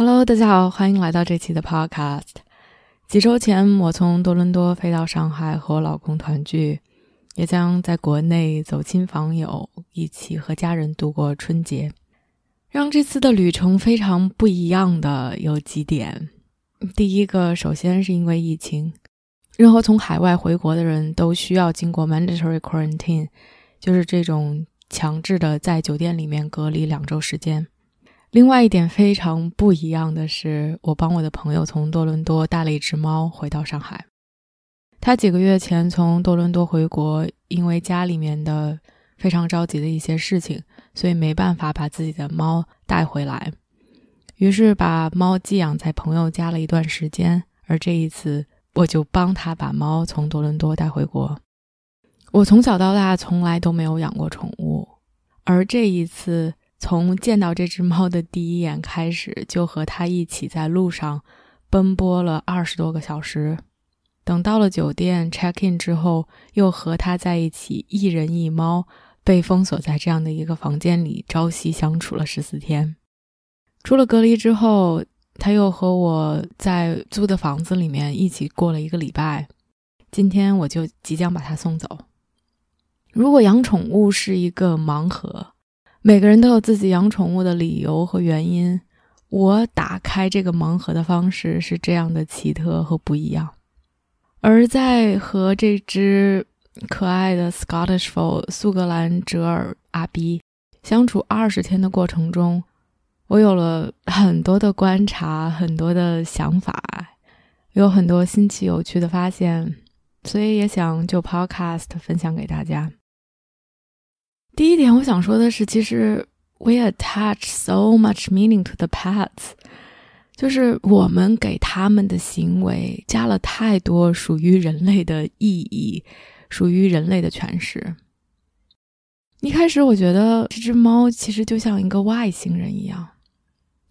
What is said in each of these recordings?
Hello，大家好，欢迎来到这期的 Podcast。几周前，我从多伦多飞到上海和我老公团聚，也将在国内走亲访友，一起和家人度过春节。让这次的旅程非常不一样的有几点。第一个，首先是因为疫情，任何从海外回国的人都需要经过 mandatory quarantine，就是这种强制的在酒店里面隔离两周时间。另外一点非常不一样的是，我帮我的朋友从多伦多带了一只猫回到上海。他几个月前从多伦多回国，因为家里面的非常着急的一些事情，所以没办法把自己的猫带回来，于是把猫寄养在朋友家了一段时间。而这一次，我就帮他把猫从多伦多带回国。我从小到大从来都没有养过宠物，而这一次。从见到这只猫的第一眼开始，就和它一起在路上奔波了二十多个小时。等到了酒店 check in 之后，又和它在一起，一人一猫，被封锁在这样的一个房间里，朝夕相处了十四天。出了隔离之后，它又和我在租的房子里面一起过了一个礼拜。今天我就即将把它送走。如果养宠物是一个盲盒。每个人都有自己养宠物的理由和原因。我打开这个盲盒的方式是这样的奇特和不一样。而在和这只可爱的 Scottish Fold 苏格兰折耳阿 B 相处二十天的过程中，我有了很多的观察，很多的想法，有很多新奇有趣的发现，所以也想就 Podcast 分享给大家。第一点，我想说的是，其实 we attach so much meaning to the pets，就是我们给他们的行为加了太多属于人类的意义，属于人类的诠释。一开始我觉得这只猫其实就像一个外星人一样，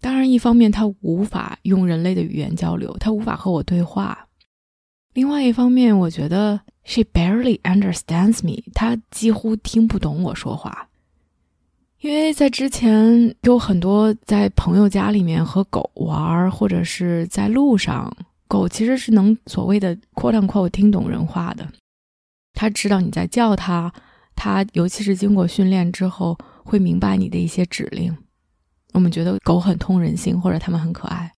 当然，一方面它无法用人类的语言交流，它无法和我对话；另外一方面，我觉得。She barely understands me，她几乎听不懂我说话。因为在之前有很多在朋友家里面和狗玩，或者是在路上，狗其实是能所谓的扩量扩听懂人话的。它知道你在叫它，它尤其是经过训练之后，会明白你的一些指令。我们觉得狗很通人性，或者它们很可爱。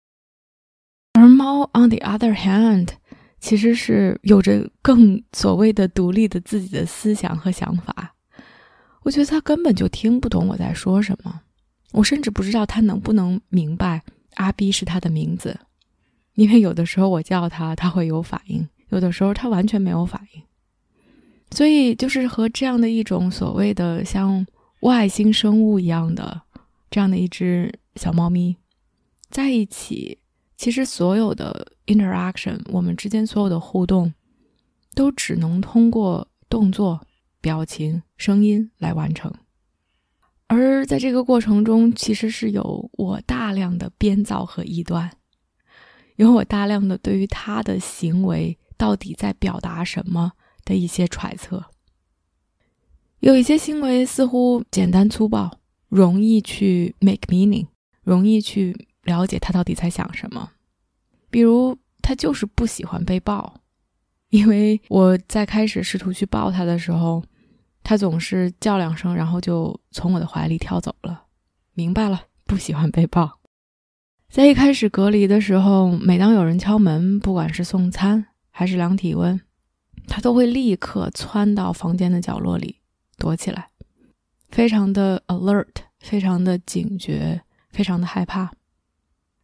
而猫，on the other hand。其实是有着更所谓的独立的自己的思想和想法，我觉得他根本就听不懂我在说什么，我甚至不知道他能不能明白阿 B 是他的名字，因为有的时候我叫他，他会有反应，有的时候他完全没有反应，所以就是和这样的一种所谓的像外星生物一样的这样的一只小猫咪在一起。其实所有的 interaction，我们之间所有的互动，都只能通过动作、表情、声音来完成。而在这个过程中，其实是有我大量的编造和臆断，有我大量的对于他的行为到底在表达什么的一些揣测。有一些行为似乎简单粗暴，容易去 make meaning，容易去。了解他到底在想什么，比如他就是不喜欢被抱，因为我在开始试图去抱他的时候，他总是叫两声，然后就从我的怀里跳走了。明白了，不喜欢被抱。在一开始隔离的时候，每当有人敲门，不管是送餐还是量体温，他都会立刻窜到房间的角落里躲起来，非常的 alert，非常的警觉，非常的害怕。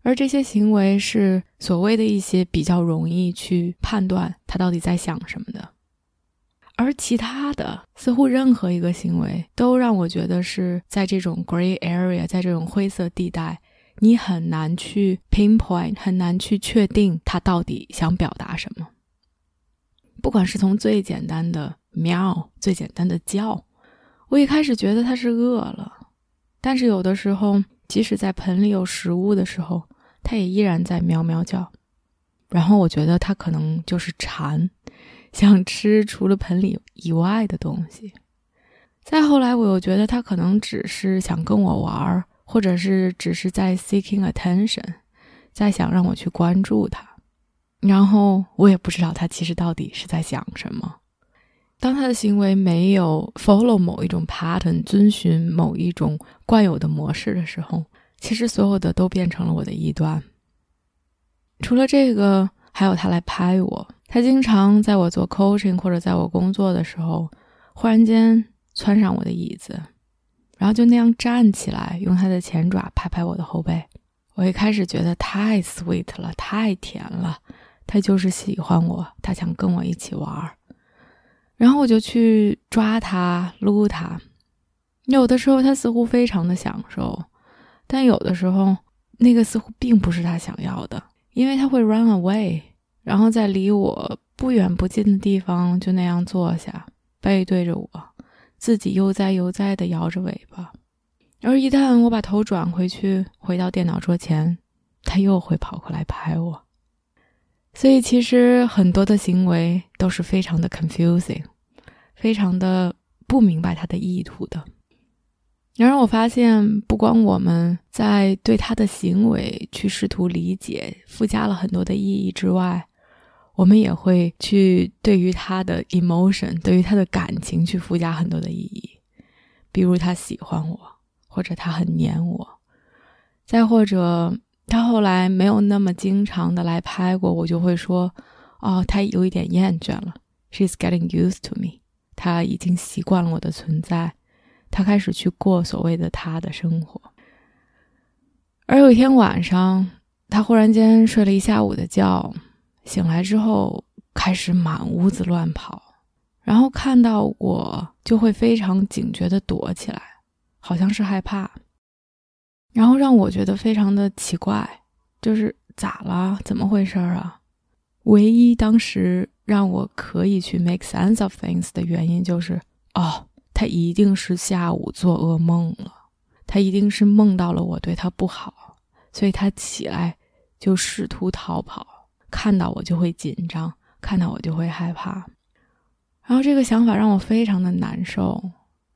而这些行为是所谓的一些比较容易去判断他到底在想什么的，而其他的似乎任何一个行为都让我觉得是在这种 gray area，在这种灰色地带，你很难去 pinpoint，很难去确定它到底想表达什么。不管是从最简单的喵，最简单的叫，我一开始觉得它是饿了，但是有的时候，即使在盆里有食物的时候，它也依然在喵喵叫。然后我觉得它可能就是馋，想吃除了盆里以外的东西。再后来，我又觉得它可能只是想跟我玩儿。或者是只是在 seeking attention，在想让我去关注他，然后我也不知道他其实到底是在想什么。当他的行为没有 follow 某一种 pattern，遵循某一种惯有的模式的时候，其实所有的都变成了我的臆断。除了这个，还有他来拍我，他经常在我做 coaching 或者在我工作的时候，忽然间窜上我的椅子。然后就那样站起来，用他的前爪拍拍我的后背。我一开始觉得太 sweet 了，太甜了。他就是喜欢我，他想跟我一起玩儿。然后我就去抓他，撸他。有的时候他似乎非常的享受，但有的时候那个似乎并不是他想要的，因为他会 run away，然后在离我不远不近的地方就那样坐下，背对着我。自己悠哉悠哉地摇着尾巴，而一旦我把头转回去，回到电脑桌前，他又会跑过来拍我。所以，其实很多的行为都是非常的 confusing，非常的不明白他的意图的。然而，我发现，不光我们在对他的行为去试图理解，附加了很多的意义之外，我们也会去对于他的 emotion，对于他的感情去附加很多的意义，比如他喜欢我，或者他很黏我，再或者他后来没有那么经常的来拍过，我就会说，哦，他有一点厌倦了，she's getting used to me，他已经习惯了我的存在，他开始去过所谓的他的生活。而有一天晚上，他忽然间睡了一下午的觉。醒来之后，开始满屋子乱跑，然后看到我就会非常警觉的躲起来，好像是害怕，然后让我觉得非常的奇怪，就是咋了？怎么回事啊？唯一当时让我可以去 make sense of things 的原因就是，哦，他一定是下午做噩梦了，他一定是梦到了我对他不好，所以他起来就试图逃跑。看到我就会紧张，看到我就会害怕，然后这个想法让我非常的难受，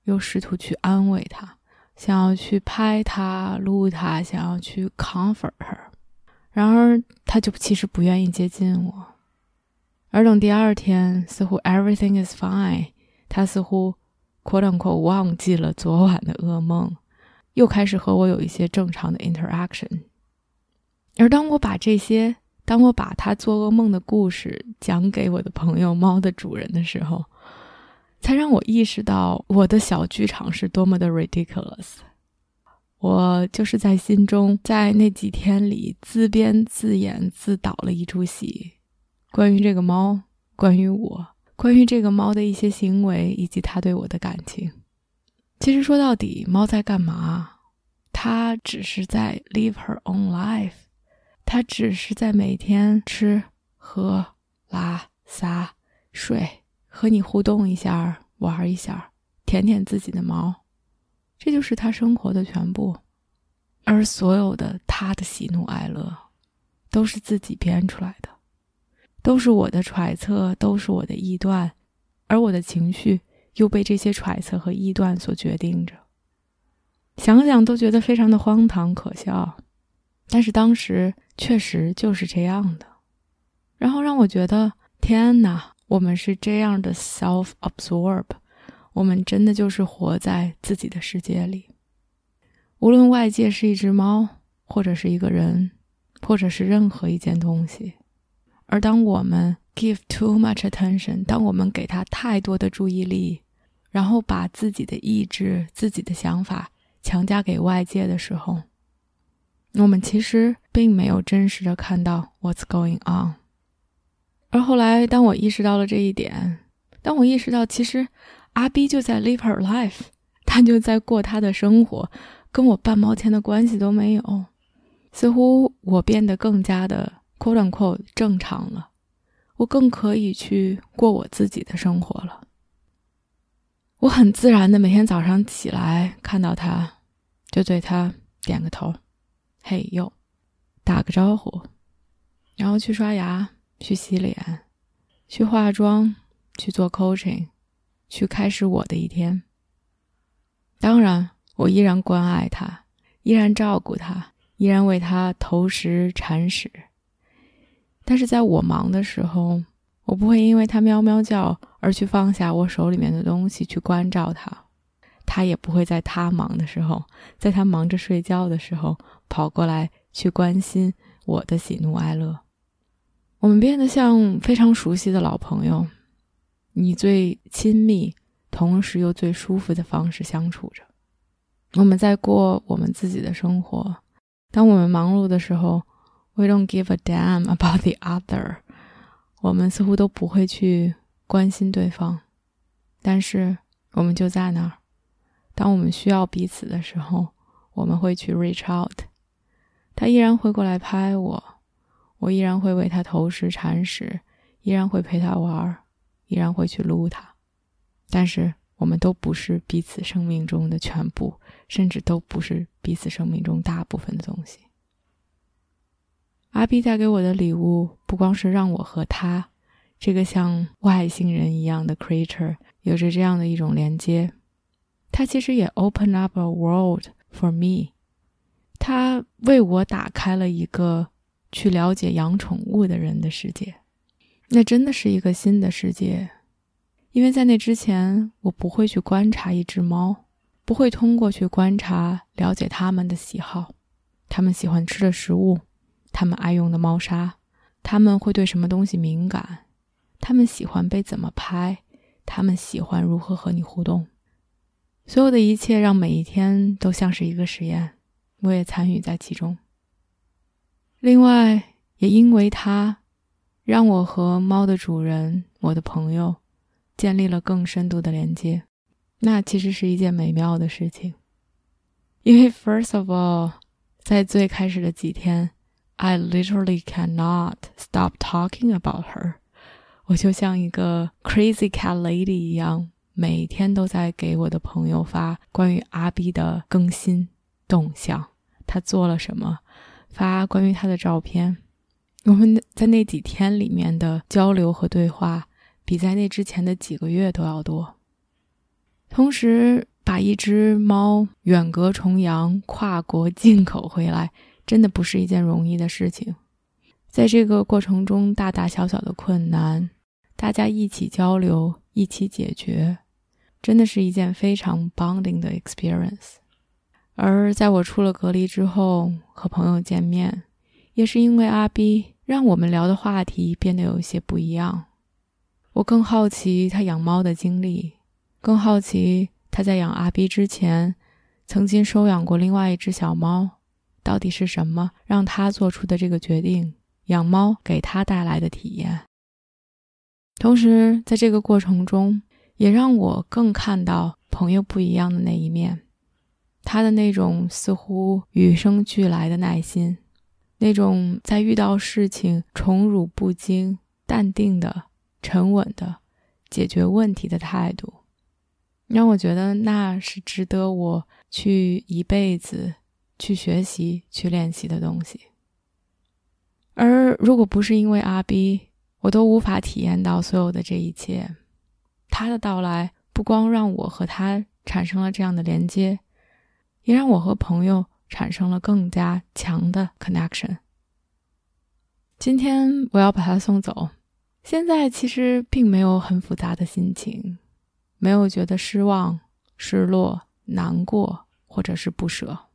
又试图去安慰他，想要去拍他、撸他，想要去 comfort 他然而他就其实不愿意接近我。而等第二天，似乎 everything is fine，他似乎 quote unquote 忘记了昨晚的噩梦，又开始和我有一些正常的 interaction。而当我把这些当我把他做噩梦的故事讲给我的朋友猫的主人的时候，才让我意识到我的小剧场是多么的 ridiculous。我就是在心中，在那几天里自编自演自导了一出戏，关于这个猫，关于我，关于这个猫的一些行为以及它对我的感情。其实说到底，猫在干嘛？它只是在 live her own life。它只是在每天吃、喝、拉、撒、睡，和你互动一下，玩一下，舔舔自己的毛，这就是他生活的全部。而所有的他的喜怒哀乐，都是自己编出来的，都是我的揣测，都是我的臆断，而我的情绪又被这些揣测和臆断所决定着。想想都觉得非常的荒唐可笑。但是当时确实就是这样的，然后让我觉得天哪，我们是这样的 self-absorb，我们真的就是活在自己的世界里。无论外界是一只猫，或者是一个人，或者是任何一件东西，而当我们 give too much attention，当我们给他太多的注意力，然后把自己的意志、自己的想法强加给外界的时候。我们其实并没有真实的看到 what's going on。而后来，当我意识到了这一点，当我意识到其实阿 B 就在 live her life，他就在过他的生活，跟我半毛钱的关系都没有。似乎我变得更加的 “quote unquote” 正常了，我更可以去过我自己的生活了。我很自然的每天早上起来看到他，就对他点个头，“嘿哟”，打个招呼，然后去刷牙、去洗脸、去化妆、去做 coaching、去开始我的一天。当然，我依然关爱他，依然照顾他。依然为他投食铲屎，但是在我忙的时候，我不会因为他喵喵叫而去放下我手里面的东西去关照他，他也不会在他忙的时候，在他忙着睡觉的时候跑过来去关心我的喜怒哀乐。我们变得像非常熟悉的老朋友，你最亲密，同时又最舒服的方式相处着。我们在过我们自己的生活。当我们忙碌的时候，we don't give a damn about the other。我们似乎都不会去关心对方，但是我们就在那儿。当我们需要彼此的时候，我们会去 reach out。他依然会过来拍我，我依然会为他投食铲屎，依然会陪他玩，依然会去撸他。但是我们都不是彼此生命中的全部。甚至都不是彼此生命中大部分的东西。阿 B 带给我的礼物，不光是让我和他这个像外星人一样的 creature 有着这样的一种连接，他其实也 open up a world for me。他为我打开了一个去了解养宠物的人的世界，那真的是一个新的世界，因为在那之前，我不会去观察一只猫。不会通过去观察了解他们的喜好，他们喜欢吃的食物，他们爱用的猫砂，他们会对什么东西敏感，他们喜欢被怎么拍，他们喜欢如何和你互动。所有的一切让每一天都像是一个实验，我也参与在其中。另外，也因为它，让我和猫的主人，我的朋友，建立了更深度的连接。那其实是一件美妙的事情，因为 first of all，在最开始的几天，I literally cannot stop talking about her。我就像一个 crazy cat lady 一样，每天都在给我的朋友发关于阿 B 的更新动向，他做了什么，发关于他的照片。我们在那几天里面的交流和对话，比在那之前的几个月都要多。同时，把一只猫远隔重洋、跨国进口回来，真的不是一件容易的事情。在这个过程中，大大小小的困难，大家一起交流、一起解决，真的是一件非常 bonding 的 experience。而在我出了隔离之后，和朋友见面，也是因为阿 B 让我们聊的话题变得有一些不一样。我更好奇他养猫的经历。更好奇，他在养阿 B 之前，曾经收养过另外一只小猫，到底是什么让他做出的这个决定？养猫给他带来的体验。同时，在这个过程中，也让我更看到朋友不一样的那一面，他的那种似乎与生俱来的耐心，那种在遇到事情宠辱不惊、淡定的、沉稳的解决问题的态度。让我觉得那是值得我去一辈子去学习、去练习的东西。而如果不是因为阿 B，我都无法体验到所有的这一切。他的到来不光让我和他产生了这样的连接，也让我和朋友产生了更加强的 connection。今天我要把他送走，现在其实并没有很复杂的心情。没有觉得失望、失落、难过，或者是不舍。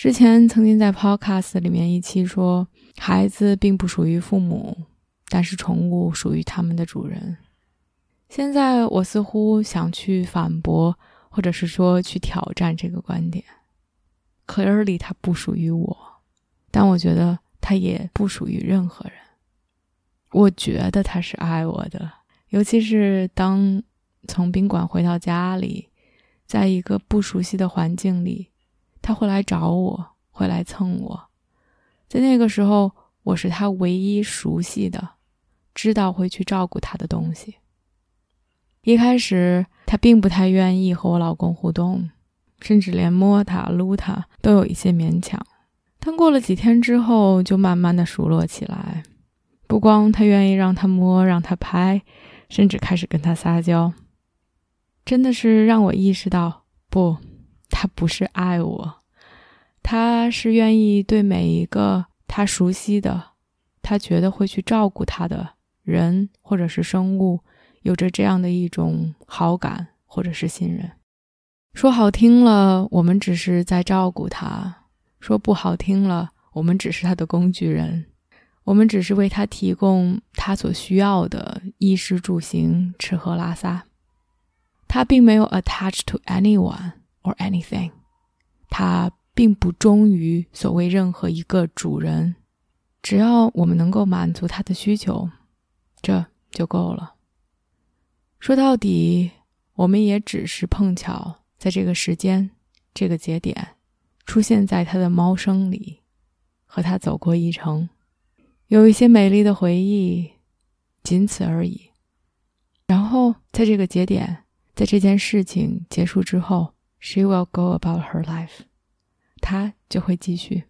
之前曾经在 Podcast 里面一期说，孩子并不属于父母，但是宠物属于他们的主人。现在我似乎想去反驳，或者是说去挑战这个观点。Clearly，它不属于我，但我觉得它也不属于任何人。我觉得它是爱我的，尤其是当。从宾馆回到家里，在一个不熟悉的环境里，他会来找我，会来蹭我，在那个时候，我是他唯一熟悉的、知道会去照顾他的东西。一开始，他并不太愿意和我老公互动，甚至连摸他、撸他都有一些勉强。但过了几天之后，就慢慢的熟络起来。不光他愿意让他摸，让他拍，甚至开始跟他撒娇，真的是让我意识到，不，他不是爱我，他是愿意对每一个他熟悉的、他觉得会去照顾他的人或者是生物，有着这样的一种好感或者是信任。说好听了，我们只是在照顾他；说不好听了，我们只是他的工具人。我们只是为他提供他所需要的衣食住行、吃喝拉撒。他并没有 attach to anyone or anything，他并不忠于所谓任何一个主人。只要我们能够满足他的需求，这就够了。说到底，我们也只是碰巧在这个时间、这个节点，出现在他的猫生里，和他走过一程。有一些美丽的回忆，仅此而已。然后在这个节点，在这件事情结束之后，she will go about her life，她就会继续。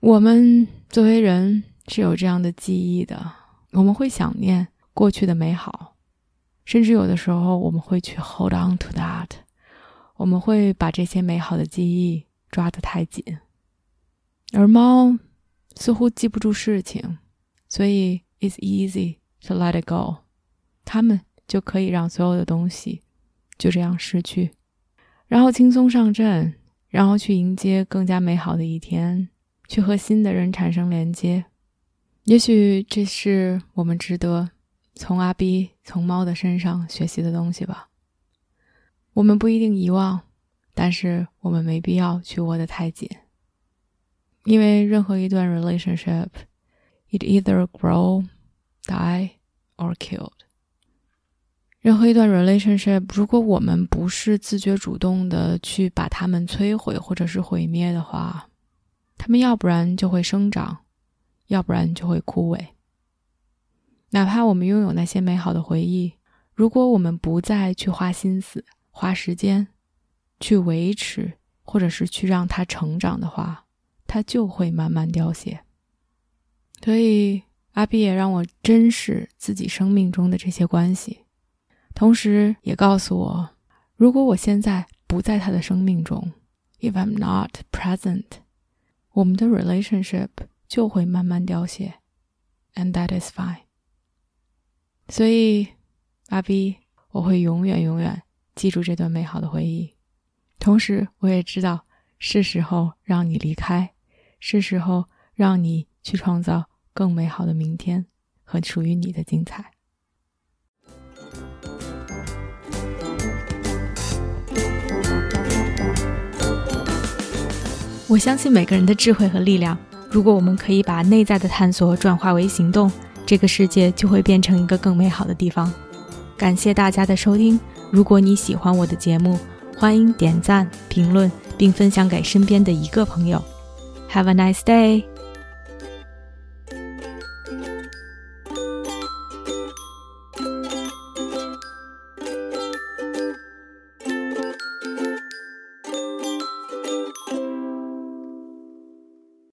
我们作为人是有这样的记忆的，我们会想念过去的美好，甚至有的时候我们会去 hold on to that，我们会把这些美好的记忆抓得太紧，而猫。似乎记不住事情，所以 it's easy to let it go。他们就可以让所有的东西就这样失去，然后轻松上阵，然后去迎接更加美好的一天，去和新的人产生连接。也许这是我们值得从阿 B、从猫的身上学习的东西吧。我们不一定遗忘，但是我们没必要去握得太紧。因为任何一段 relationship，it either grow, die or killed。任何一段 relationship，如果我们不是自觉主动的去把它们摧毁或者是毁灭的话，它们要不然就会生长，要不然就会枯萎。哪怕我们拥有那些美好的回忆，如果我们不再去花心思、花时间去维持，或者是去让它成长的话，它就会慢慢凋谢，所以阿比也让我珍视自己生命中的这些关系，同时也告诉我，如果我现在不在他的生命中，if I'm not present，我们的 relationship 就会慢慢凋谢，and that is fine。所以阿比，我会永远永远记住这段美好的回忆，同时我也知道是时候让你离开。是时候让你去创造更美好的明天和属于你的精彩。我相信每个人的智慧和力量。如果我们可以把内在的探索转化为行动，这个世界就会变成一个更美好的地方。感谢大家的收听。如果你喜欢我的节目，欢迎点赞、评论并分享给身边的一个朋友。Have a nice day.